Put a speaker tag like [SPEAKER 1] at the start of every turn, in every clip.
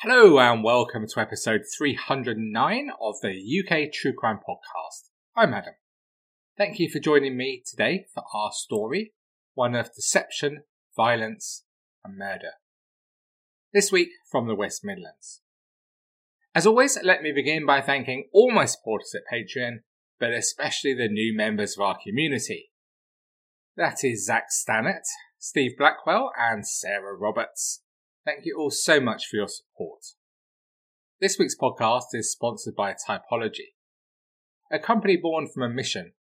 [SPEAKER 1] Hello and welcome to episode 309 of the UK True Crime Podcast. I'm Adam. Thank you for joining me today for our story, one of deception, violence, and murder. This week from the West Midlands. As always, let me begin by thanking all my supporters at Patreon, but especially the new members of our community. That is Zach Stannett, Steve Blackwell, and Sarah Roberts. Thank you all so much for your support. This week's podcast is sponsored by Typology, a company born from a mission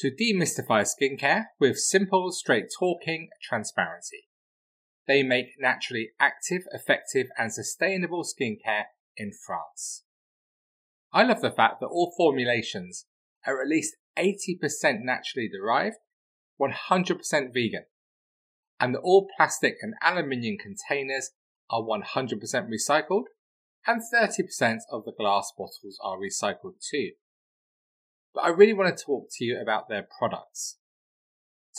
[SPEAKER 1] to demystify skincare with simple, straight talking transparency. They make naturally active, effective, and sustainable skincare in France. I love the fact that all formulations are at least 80% naturally derived, 100% vegan, and that all plastic and aluminium containers are 100% recycled, and 30% of the glass bottles are recycled too. But I really want to talk to you about their products.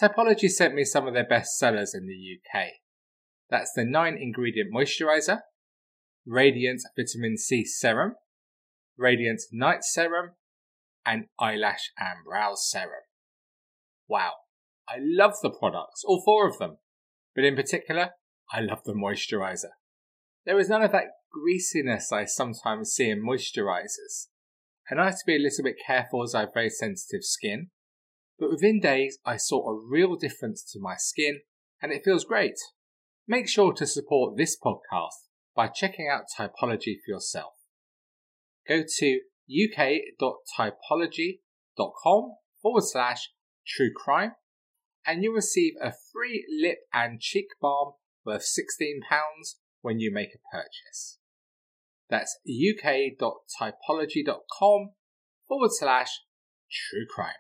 [SPEAKER 1] Typology sent me some of their best sellers in the UK. That's the 9 ingredient moisturizer, Radiant Vitamin C Serum, Radiant Night Serum, and Eyelash and Brow Serum. Wow, I love the products, all four of them, but in particular, I love the moisturizer. There is none of that greasiness I sometimes see in moisturizers, and I have to be a little bit careful as I have very sensitive skin. But within days, I saw a real difference to my skin, and it feels great. Make sure to support this podcast by checking out Typology for yourself. Go to uk.typology.com forward slash true crime and you'll receive a free lip and cheek balm worth £16 when you make a purchase. That's uk.typology.com forward slash true crime.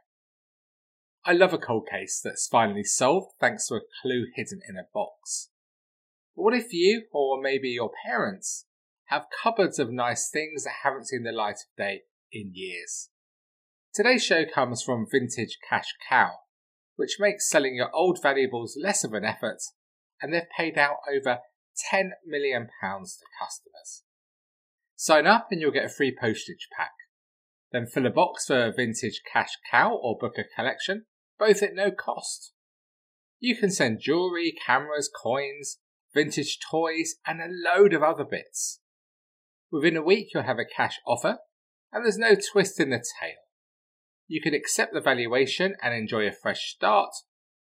[SPEAKER 1] I love a cold case that's finally solved thanks to a clue hidden in a box. But what if you, or maybe your parents, have cupboards of nice things that haven't seen the light of day in years? Today's show comes from Vintage Cash Cow, which makes selling your old valuables less of an effort, and they've paid out over £10 million to customers. Sign up and you'll get a free postage pack. Then fill a box for a Vintage Cash Cow or book a collection, both at no cost. You can send jewellery, cameras, coins, vintage toys, and a load of other bits. Within a week, you'll have a cash offer, and there's no twist in the tail. You can accept the valuation and enjoy a fresh start,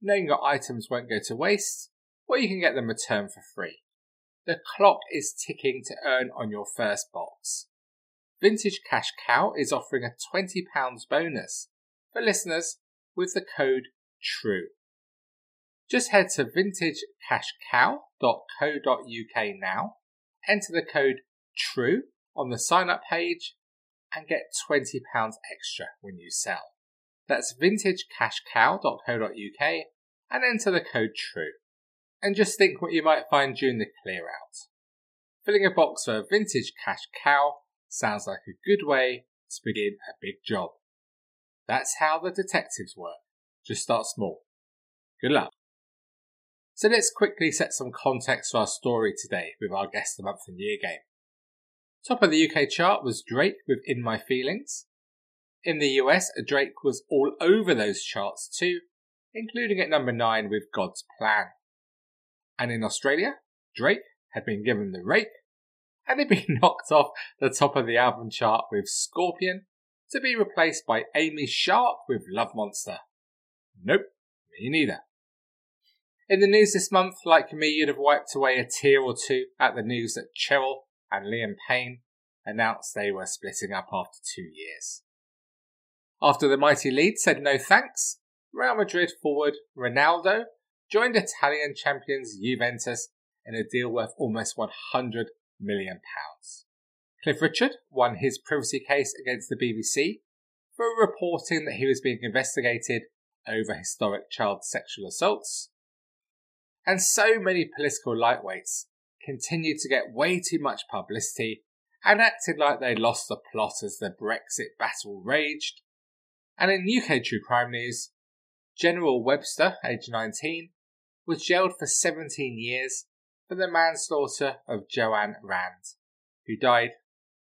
[SPEAKER 1] knowing your items won't go to waste, or you can get them returned for free. The clock is ticking to earn on your first box. Vintage Cash Cow is offering a £20 bonus for listeners with the code TRUE. Just head to vintagecashcow.co.uk now, enter the code TRUE on the sign up page, and get £20 extra when you sell. That's vintagecashcow.co.uk and enter the code TRUE. And just think what you might find during the clear out. Filling a box for a vintage cash cow sounds like a good way to begin a big job. That's how the detectives work. Just start small. Good luck. So let's quickly set some context for our story today with our guest of the month and year game. Top of the UK chart was Drake with In My Feelings. In the US, Drake was all over those charts too, including at number 9 with God's Plan. And in Australia, Drake had been given the rake and had been knocked off the top of the album chart with Scorpion to be replaced by Amy Shark with Love Monster. Nope, me neither. In the news this month, like me, you'd have wiped away a tear or two at the news that Cheryl and Liam Payne announced they were splitting up after two years. After the mighty Leeds said no thanks, Real Madrid forward Ronaldo joined Italian champions Juventus in a deal worth almost £100 million. Cliff Richard won his privacy case against the BBC for reporting that he was being investigated over historic child sexual assaults and so many political lightweights continued to get way too much publicity and acted like they lost the plot as the Brexit battle raged. And in UK true crime news, Xeneral Webster, aged 19, was jailed for 17 years for the manslaughter of Joanne Rand, who died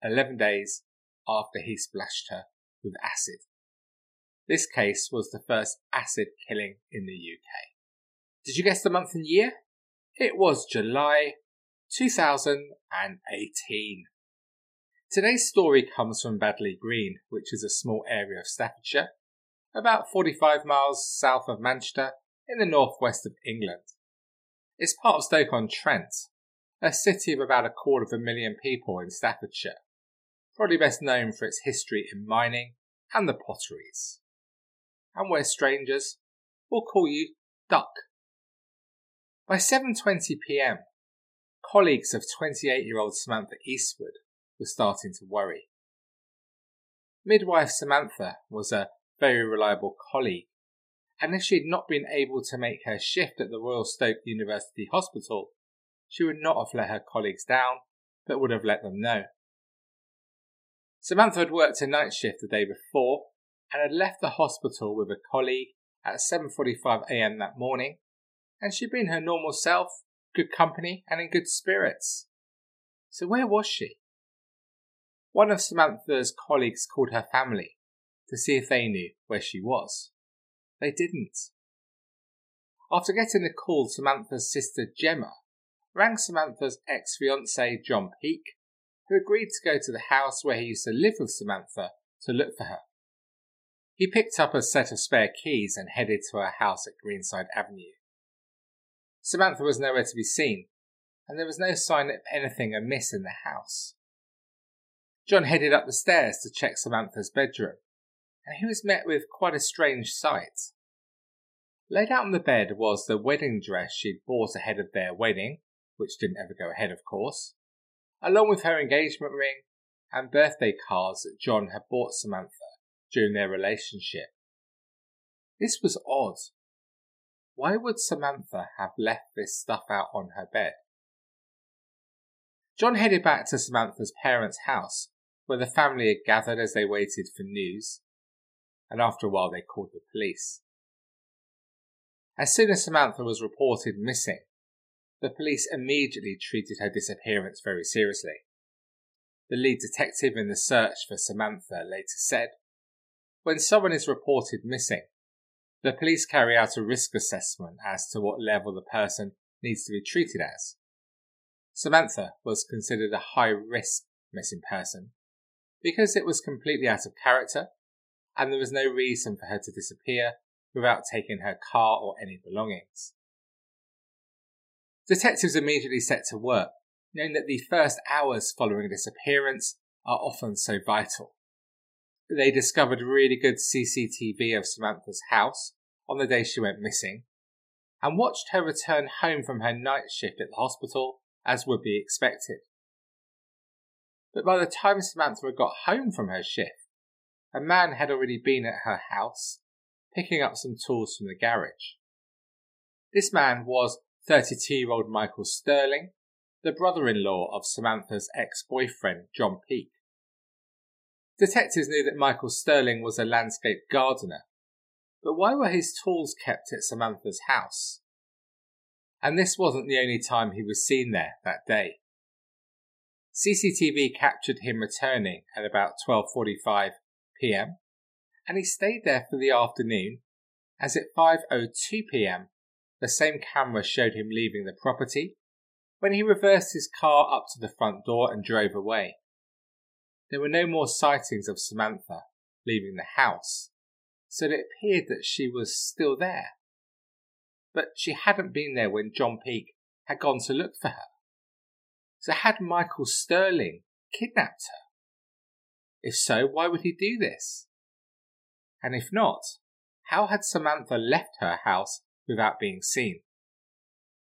[SPEAKER 1] 11 days after he splashed her with acid. This case was the first acid killing in the UK. Did you guess the month and year? It was July 2018. Today's story comes from Baddeley Green, which is a small area of Staffordshire, about 45 miles south of Manchester in the northwest of England. It's part of Stoke-on-Trent, a city of about a quarter of a million people in Staffordshire, probably best known for its history in mining and the potteries. And where strangers will call you Duck. By 7:20 p.m., colleagues of 28-year-old Samantha Eastwood were starting to worry. Midwife Samantha was a very reliable colleague, and if she had not been able to make her shift at the Royal Stoke University Hospital, she would not have let her colleagues down, but would have let them know. Samantha had worked a night shift the day before and had left the hospital with a colleague at 7:45 a.m. that morning, and she'd been her normal self, good company, and in good spirits. So where was she? One of Samantha's colleagues called her family to see if they knew where she was. They didn't. After getting the call, Samantha's sister Gemma rang Samantha's ex fiance John Peake, who agreed to go to the house where he used to live with Samantha to look for her. He picked up a set of spare keys and headed to her house at Greenside Avenue. Samantha was nowhere to be seen, and there was no sign of anything amiss in the house. John headed up the stairs to check Samantha's bedroom, and he was met with quite a strange sight. Laid out on the bed was the wedding dress she'd bought ahead of their wedding, which didn't ever go ahead, of course, along with her engagement ring and birthday cards that John had bought Samantha during their relationship. This was odd. Why would Samantha have left this stuff out on her bed? John headed back to Samantha's parents' house, where the family had gathered as they waited for news, and after a while they called the police. As soon as Samantha was reported missing, the police immediately treated her disappearance very seriously. The lead detective in the search for Samantha later said, When someone is reported missing, the police carry out a risk assessment as to what level the person needs to be treated as. Samantha was considered a high risk missing person because it was completely out of character and there was no reason for her to disappear without taking her car or any belongings. Detectives immediately set to work, knowing that the first hours following a disappearance are often so vital. They discovered really good CCTV of Samantha's house on the day she went missing and watched her return home from her night shift at the hospital as would be expected. But by the time Samantha had got home from her shift, a man had already been at her house picking up some tools from the garage. This man was 32 year old Michael Stirland, the brother in law of Samantha's ex boyfriend, John Peake. Detectives knew that Michael Stirland was a landscape gardener, but why were his tools kept at Samantha's house? And this wasn't the only time he was seen there that day. CCTV captured him returning at about 12:45 p.m. and he stayed there for the afternoon as at 5:02 p.m. the same camera showed him leaving the property when he reversed his car up to the front door and drove away. There were no more sightings of Samantha leaving the house, so it appeared that she was still there. But she hadn't been there when John Peake had gone to look for her. So had Michael Stirland kidnapped her? If so, why would he do this? And if not, how had Samantha left her house without being seen?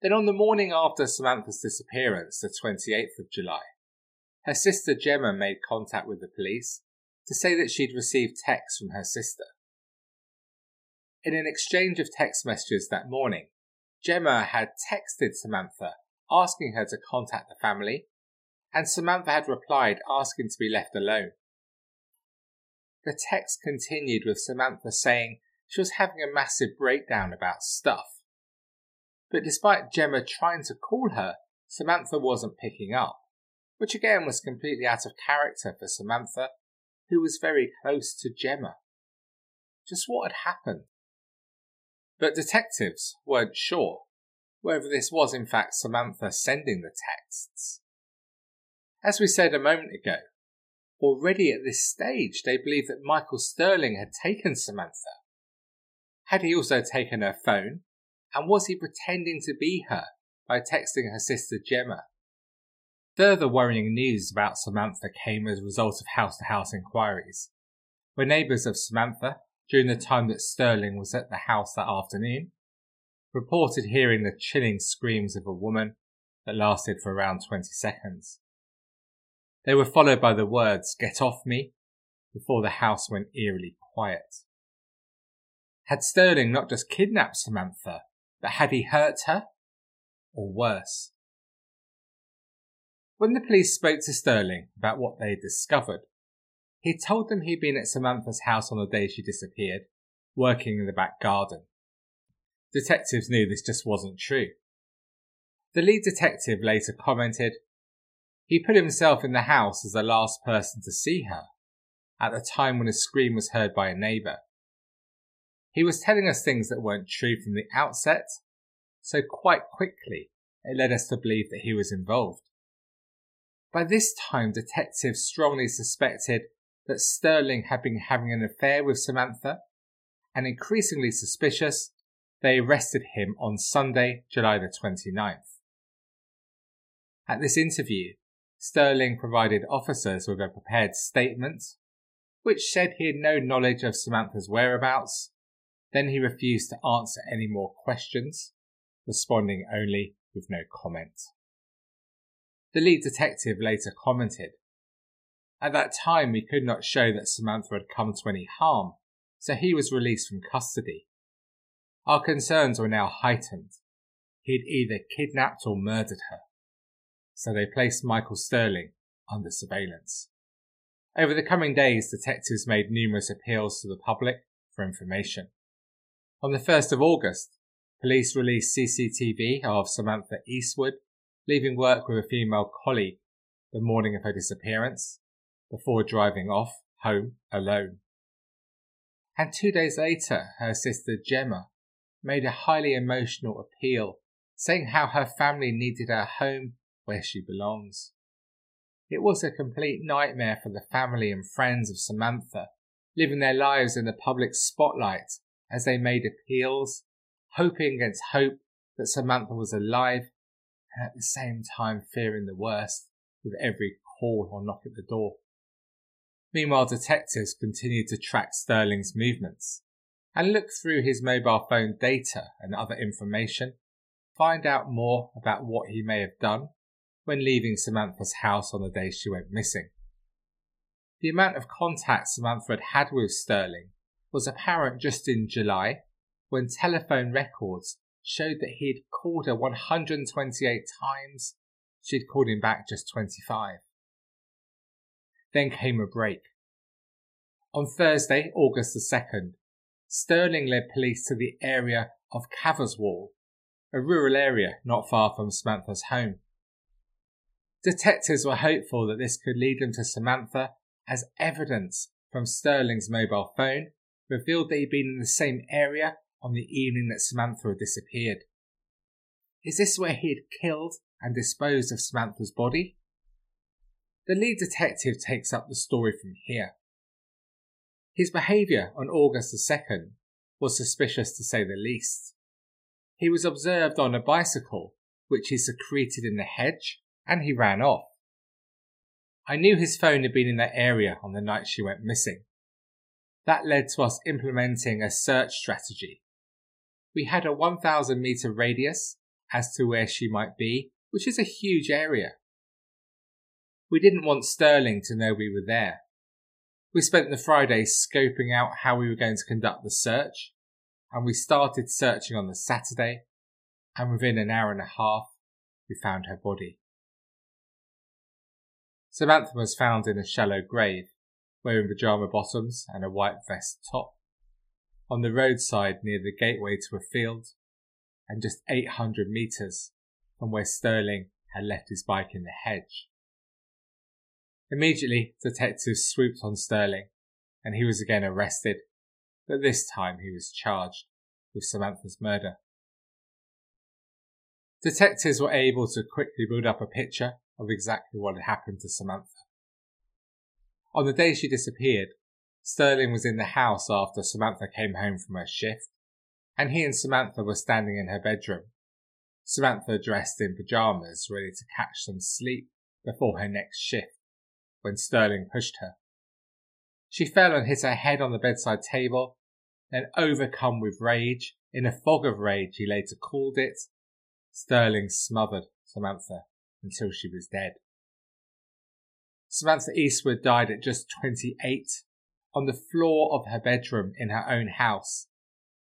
[SPEAKER 1] Then on the morning after Samantha's disappearance, the 28th of July, her sister Gemma made contact with the police to say that she'd received texts from her sister. In an exchange of text messages that morning, Gemma had texted Samantha asking her to contact the family, and Samantha had replied asking to be left alone. The text continued with Samantha saying she was having a massive breakdown about stuff. But despite Gemma trying to call her, Samantha wasn't picking up, which again was completely out of character for Samantha, who was very close to Gemma. Just what had happened? But detectives weren't sure whether this was in fact Samantha sending the texts. As we said a moment ago, already at this stage they believed that Michael Stirland had taken Samantha. Had he also taken her phone? And was he pretending to be her by texting her sister Gemma? Further worrying news about Samantha came as a result of house to house inquiries, where neighbours of Samantha, during the time that Stirland was at the house that afternoon, reported hearing the chilling screams of a woman that lasted for around 20 seconds. They were followed by the words, Get off me, before the house went eerily quiet. Had Stirland not just kidnapped Samantha, but had he hurt her? Or worse? When the police spoke to Stirland about what they had discovered, he told them he'd been at Samantha's house on the day she disappeared, working in the back garden. Detectives knew this just wasn't true. The lead detective later commented, He put himself in the house as the last person to see her, at the time when a scream was heard by a neighbour. He was telling us things that weren't true from the outset, so quite quickly it led us to believe that he was involved. By this time, detectives strongly suspected that Stirland had been having an affair with Samantha, and increasingly suspicious, they arrested him on Sunday, July the 29th. At this interview, Stirland provided officers with a prepared statement, which said he had no knowledge of Samantha's whereabouts. Then he refused to answer any more questions, responding only with no comment. The lead detective later commented, At that time, we could not show that Samantha had come to any harm, so he was released from custody. Our concerns were now heightened. He'd either kidnapped or murdered her. So they placed Michael Stirland under surveillance. Over the coming days, detectives made numerous appeals to the public for information. On the 1st of August, police released CCTV of Samantha Eastwood leaving work with a female colleague the morning of her disappearance before driving off home alone. And two days later, her sister Gemma made a highly emotional appeal, saying how her family needed her home where she belongs. It was a complete nightmare for the family and friends of Samantha, living their lives in the public spotlight as they made appeals, hoping against hope that Samantha was alive and at the same time fearing the worst with every call or knock at the door. Meanwhile, detectives continued to track Stirland's movements and look through his mobile phone data and other information, find out more about what he may have done when leaving Samantha's house on the day she went missing. The amount of contact Samantha had had with Stirland was apparent just in July when telephone records showed that he had called her 128 times. She'd called him back just 25. Then came a break. On Thursday, August the 2nd, Stirland led police to the area of Caverswall, a rural area not far from Samantha's home. Detectives were hopeful that this could lead them to Samantha as evidence from Stirland's mobile phone revealed that he'd been in the same area on the evening that Samantha had disappeared. Is this where he had killed and disposed of Samantha's body? The lead detective takes up the story from here. His behaviour on August the 2nd was suspicious to say the least. He was observed on a bicycle, which he secreted in the hedge, and he ran off. I knew his phone had been in that area on the night she went missing. That led to us implementing a search strategy we had a 1000 meter radius as to where she might be, which is a huge area. We didn't want Stirland to know we were there. We spent the Friday scoping out how we were going to conduct the search, and we started searching on the Saturday, and within an hour and a half, we found her body. Samantha was found in a shallow grave, wearing pajama bottoms and a white vest top on the roadside near the gateway to a field, and just 800 metres from where Stirland had left his bike in the hedge. Immediately, detectives swooped on Stirland, and he was again arrested, but this time he was charged with Samantha's murder. Detectives were able to quickly build up a picture of exactly what had happened to Samantha. On the day she disappeared, Stirland was in the house after Samantha came home from her shift, and he and Samantha were standing in her bedroom. Samantha dressed in pajamas, ready to catch some sleep before her next shift, when Stirland pushed her. She fell and hit her head on the bedside table, then overcome with rage, in a fog of rage he later called it, Stirland smothered Samantha until she was dead. Samantha Eastwood died at just 28 on the floor of her bedroom in her own house,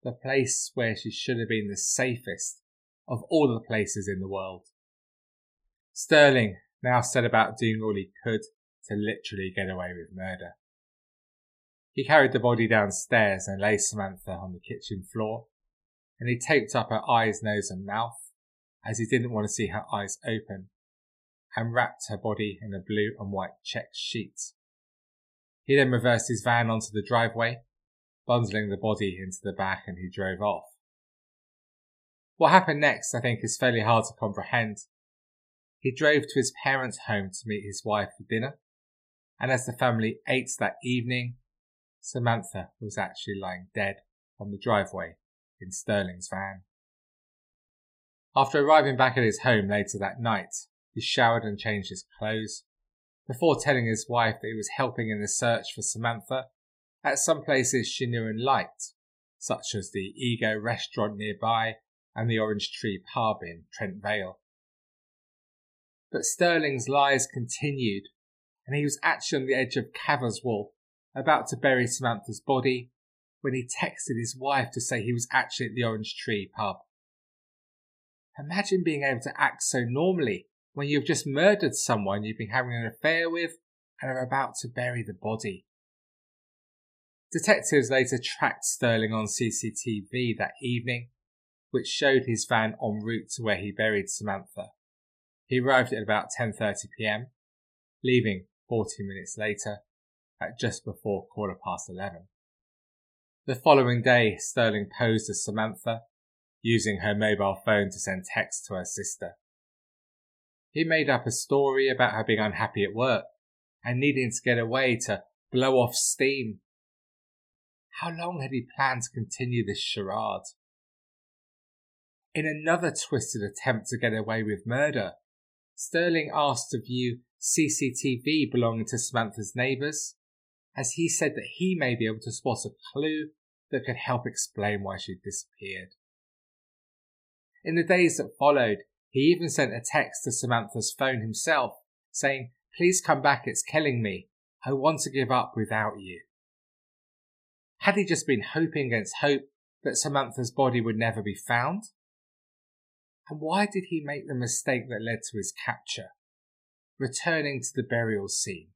[SPEAKER 1] the place where she should have been the safest of all the places in the world. Stirland now set about doing all he could to literally get away with murder. He carried the body downstairs and laid Samantha on the kitchen floor, and he taped up her eyes, nose, and mouth as he didn't want to see her eyes open, and wrapped her body in a blue and white checked sheet. He then reversed his van onto the driveway, bundling the body into the back, and he drove off. What happened next, I think, is fairly hard to comprehend. He drove to his parents' home to meet his wife for dinner, and as the family ate that evening, Samantha was actually lying dead on the driveway in Stirland's van. After arriving back at his home later that night, he showered and changed his clothes before telling his wife that he was helping in the search for Samantha at some places she knew and liked, such as the Ego restaurant nearby and the Orange Tree pub in Trent Vale. But Stirland's lies continued, and he was actually on the edge of Caverswall, about to bury Samantha's body, when he texted his wife to say he was actually at the Orange Tree pub. Imagine being able to act so normally when you've just murdered someone you've been having an affair with and are about to bury the body. Detectives later tracked Stirland on CCTV that evening, which showed his van en route to where he buried Samantha. He arrived at about 10:30 p.m., leaving 40 minutes later at just before quarter past 11. The following day, Stirland posed as Samantha using her mobile phone to send texts to her sister. He made up a story about her being unhappy at work and needing to get away to blow off steam. How long had he planned to continue this charade? In another twisted attempt to get away with murder, Stirland asked to view CCTV belonging to Samantha's neighbours, as he said that he may be able to spot a clue that could help explain why she disappeared. In the days that followed, he even sent a text to Samantha's phone himself, saying, Please come back, it's killing me. I want to give up without you. Had he just been hoping against hope that Samantha's body would never be found? And why did he make the mistake that led to his capture? Returning to the burial scene.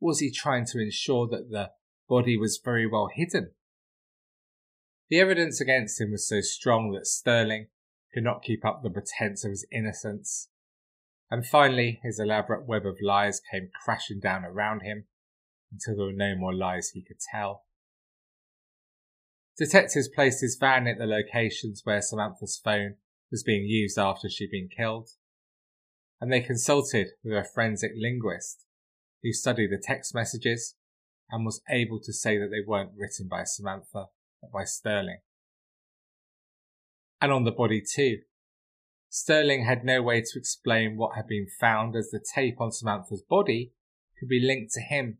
[SPEAKER 1] Was he trying to ensure that the body was very well hidden the evidence against him was so strong that Stirland could not keep up the pretense of his innocence. And finally, his elaborate web of lies came crashing down around him until there were no more lies he could tell. Detectives placed his van at the locations where Samantha's phone was being used after she'd been killed, and they consulted with a forensic linguist who studied the text messages and was able to say that they weren't written by Samantha but by Stirland. And on the body too. Stirland had no way to explain what had been found as the tape on Samantha's body could be linked to him.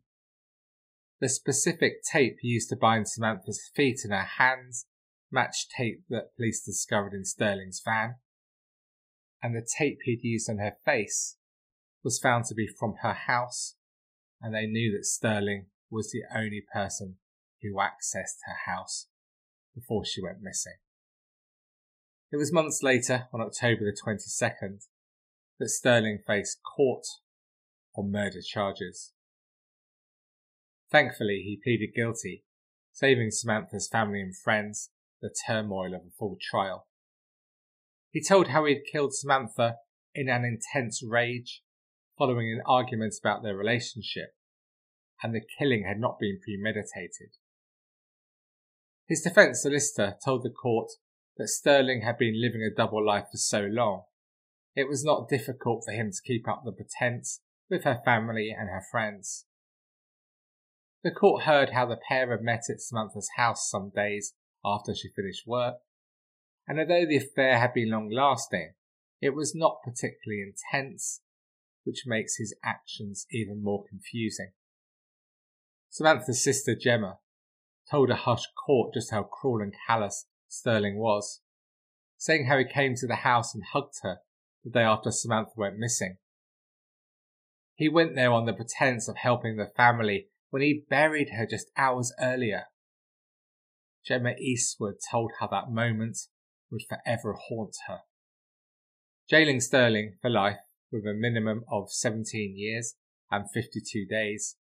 [SPEAKER 1] The specific tape used to bind Samantha's feet and her hands matched tape that police discovered in Stirland's van. And the tape he'd used on her face was found to be from her house, and they knew that Stirland was the only person who accessed her house before she went missing. It was months later, on October the 22nd, that Stirland faced court on murder charges. Thankfully, he pleaded guilty, saving Samantha's family and friends the turmoil of a full trial. He told how he had killed Samantha in an intense rage, following an argument about their relationship, and the killing had not been premeditated. His defence solicitor told the court that Stirland had been living a double life for so long, it was not difficult for him to keep up the pretense with her family and her friends. The court heard how the pair had met at Samantha's house some days after she finished work, and although the affair had been long lasting, it was not particularly intense, which makes his actions even more confusing. Samantha's sister Gemma told a hushed court just how cruel and callous Stirland was, saying how he came to the house and hugged her the day after Samantha went missing. He went there on the pretense of helping the family when he buried her just hours earlier. Gemma Eastwood told how that moment would forever haunt her. Jailing Stirland for life with a minimum of 17 years and 52 days,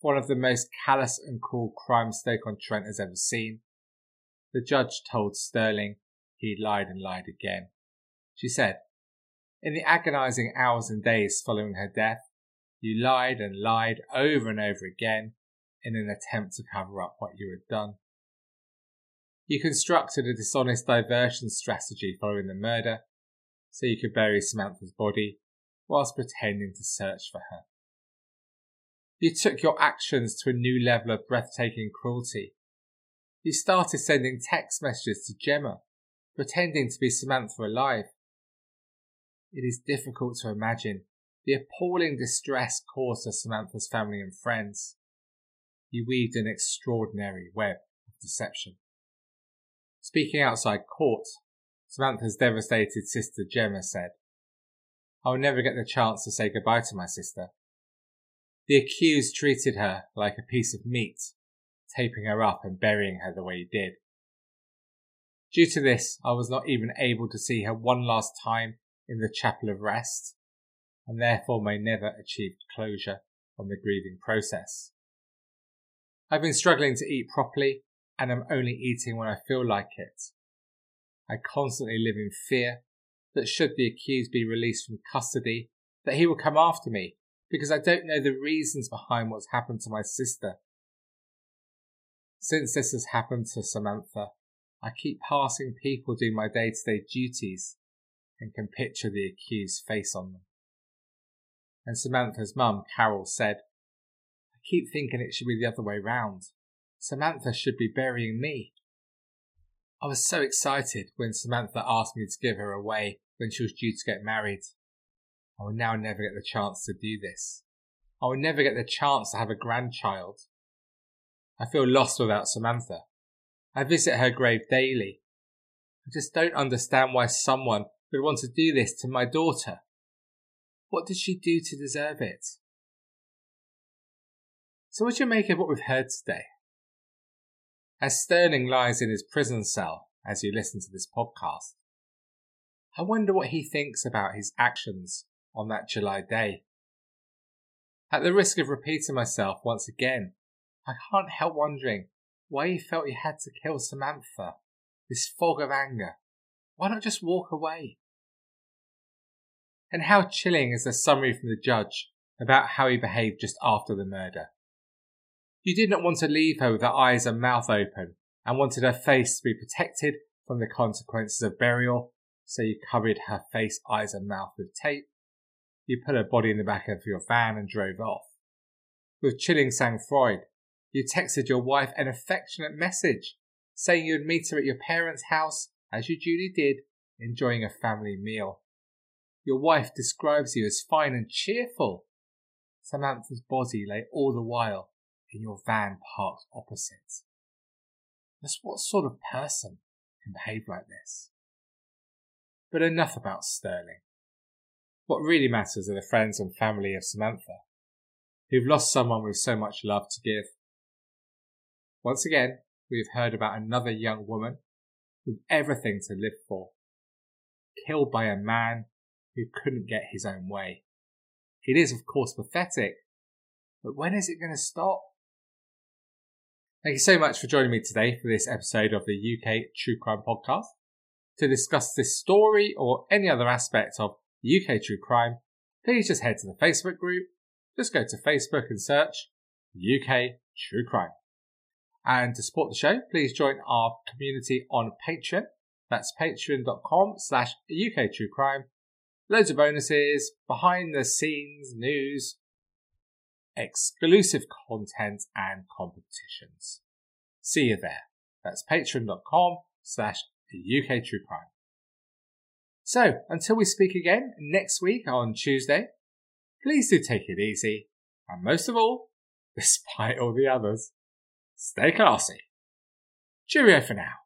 [SPEAKER 1] one of the most callous and cruel crimes Stoke-on-Trent has ever seen. The judge told Stirland he lied and lied again. She said, In the agonizing hours and days following her death, you lied and lied over and over again in an attempt to cover up what you had done. You constructed a dishonest diversion strategy following the murder so you could bury Samantha's body whilst pretending to search for her. You took your actions to a new level of breathtaking cruelty. You started sending text messages to Gemma, pretending to be Samantha alive. It is difficult to imagine the appalling distress caused to Samantha's family and friends. He weaved an extraordinary web of deception. Speaking outside court, Samantha's devastated sister Gemma said, I will never get the chance to say goodbye to my sister. The accused treated her like a piece of meat, taping her up and burying her the way he did. Due to this, I was not even able to see her one last time in the chapel of rest, and therefore may never achieve closure on the grieving process. I've been struggling to eat properly and am only eating when I feel like it. I constantly live in fear that should the accused be released from custody, that he will come after me because I don't know the reasons behind what's happened to my sister. Since this has happened to Samantha, I keep passing people doing my day to day duties and can picture the accused's face on them and Samantha's mum, Carol, said, I keep thinking it should be the other way round. Samantha should be burying me. I was so excited when Samantha asked me to give her away when she was due to get married. I will now never get the chance to do this. I will never get the chance to have a grandchild. I feel lost without Samantha. I visit her grave daily. I just don't understand why someone would want to do this to my daughter. What did she do to deserve it? So, what do you make of what we've heard today? As Stirland lies in his prison cell as you listen to this podcast, I wonder what he thinks about his actions on that July day. At the risk of repeating myself once again, I can't help wondering why he felt he had to kill Samantha. This fog of anger. Why not just walk away? And how chilling is the summary from the judge about how he behaved just after the murder. You did not want to leave her with her eyes and mouth open, and wanted her face to be protected from the consequences of burial, so you covered her face, eyes, and mouth with tape. You put her body in the back of your van and drove off. With chilling sang-froid, you texted your wife an affectionate message saying you'd meet her at your parents' house, as you duly did, enjoying a family meal. Your wife describes you as fine and cheerful. Samantha's body lay all the while in your van parked opposite. Just what sort of person can behave like this? But enough about Stirland. What really matters are the friends and family of Samantha, who've lost someone with so much love to give. Once again, we've heard about another young woman with everything to live for, killed by a man who couldn't get his own way. It is, of course, pathetic, but when is it going to stop? Thank you so much for joining me today for this episode of the UK True Crime Podcast. To discuss this story or any other aspect of UK true crime, please just head to the Facebook group. Just go to Facebook and search UK True Crime. And to support the show, please join our community on Patreon. That's patreon.com slash UK True Crime. Loads of bonuses, behind the scenes news, exclusive content and competitions. See you there. That's patreon.com slash UK True Crime. So, until we speak again next week on Tuesday, please do take it easy. And most of all, despite all the others, stay classy. Cheerio for now.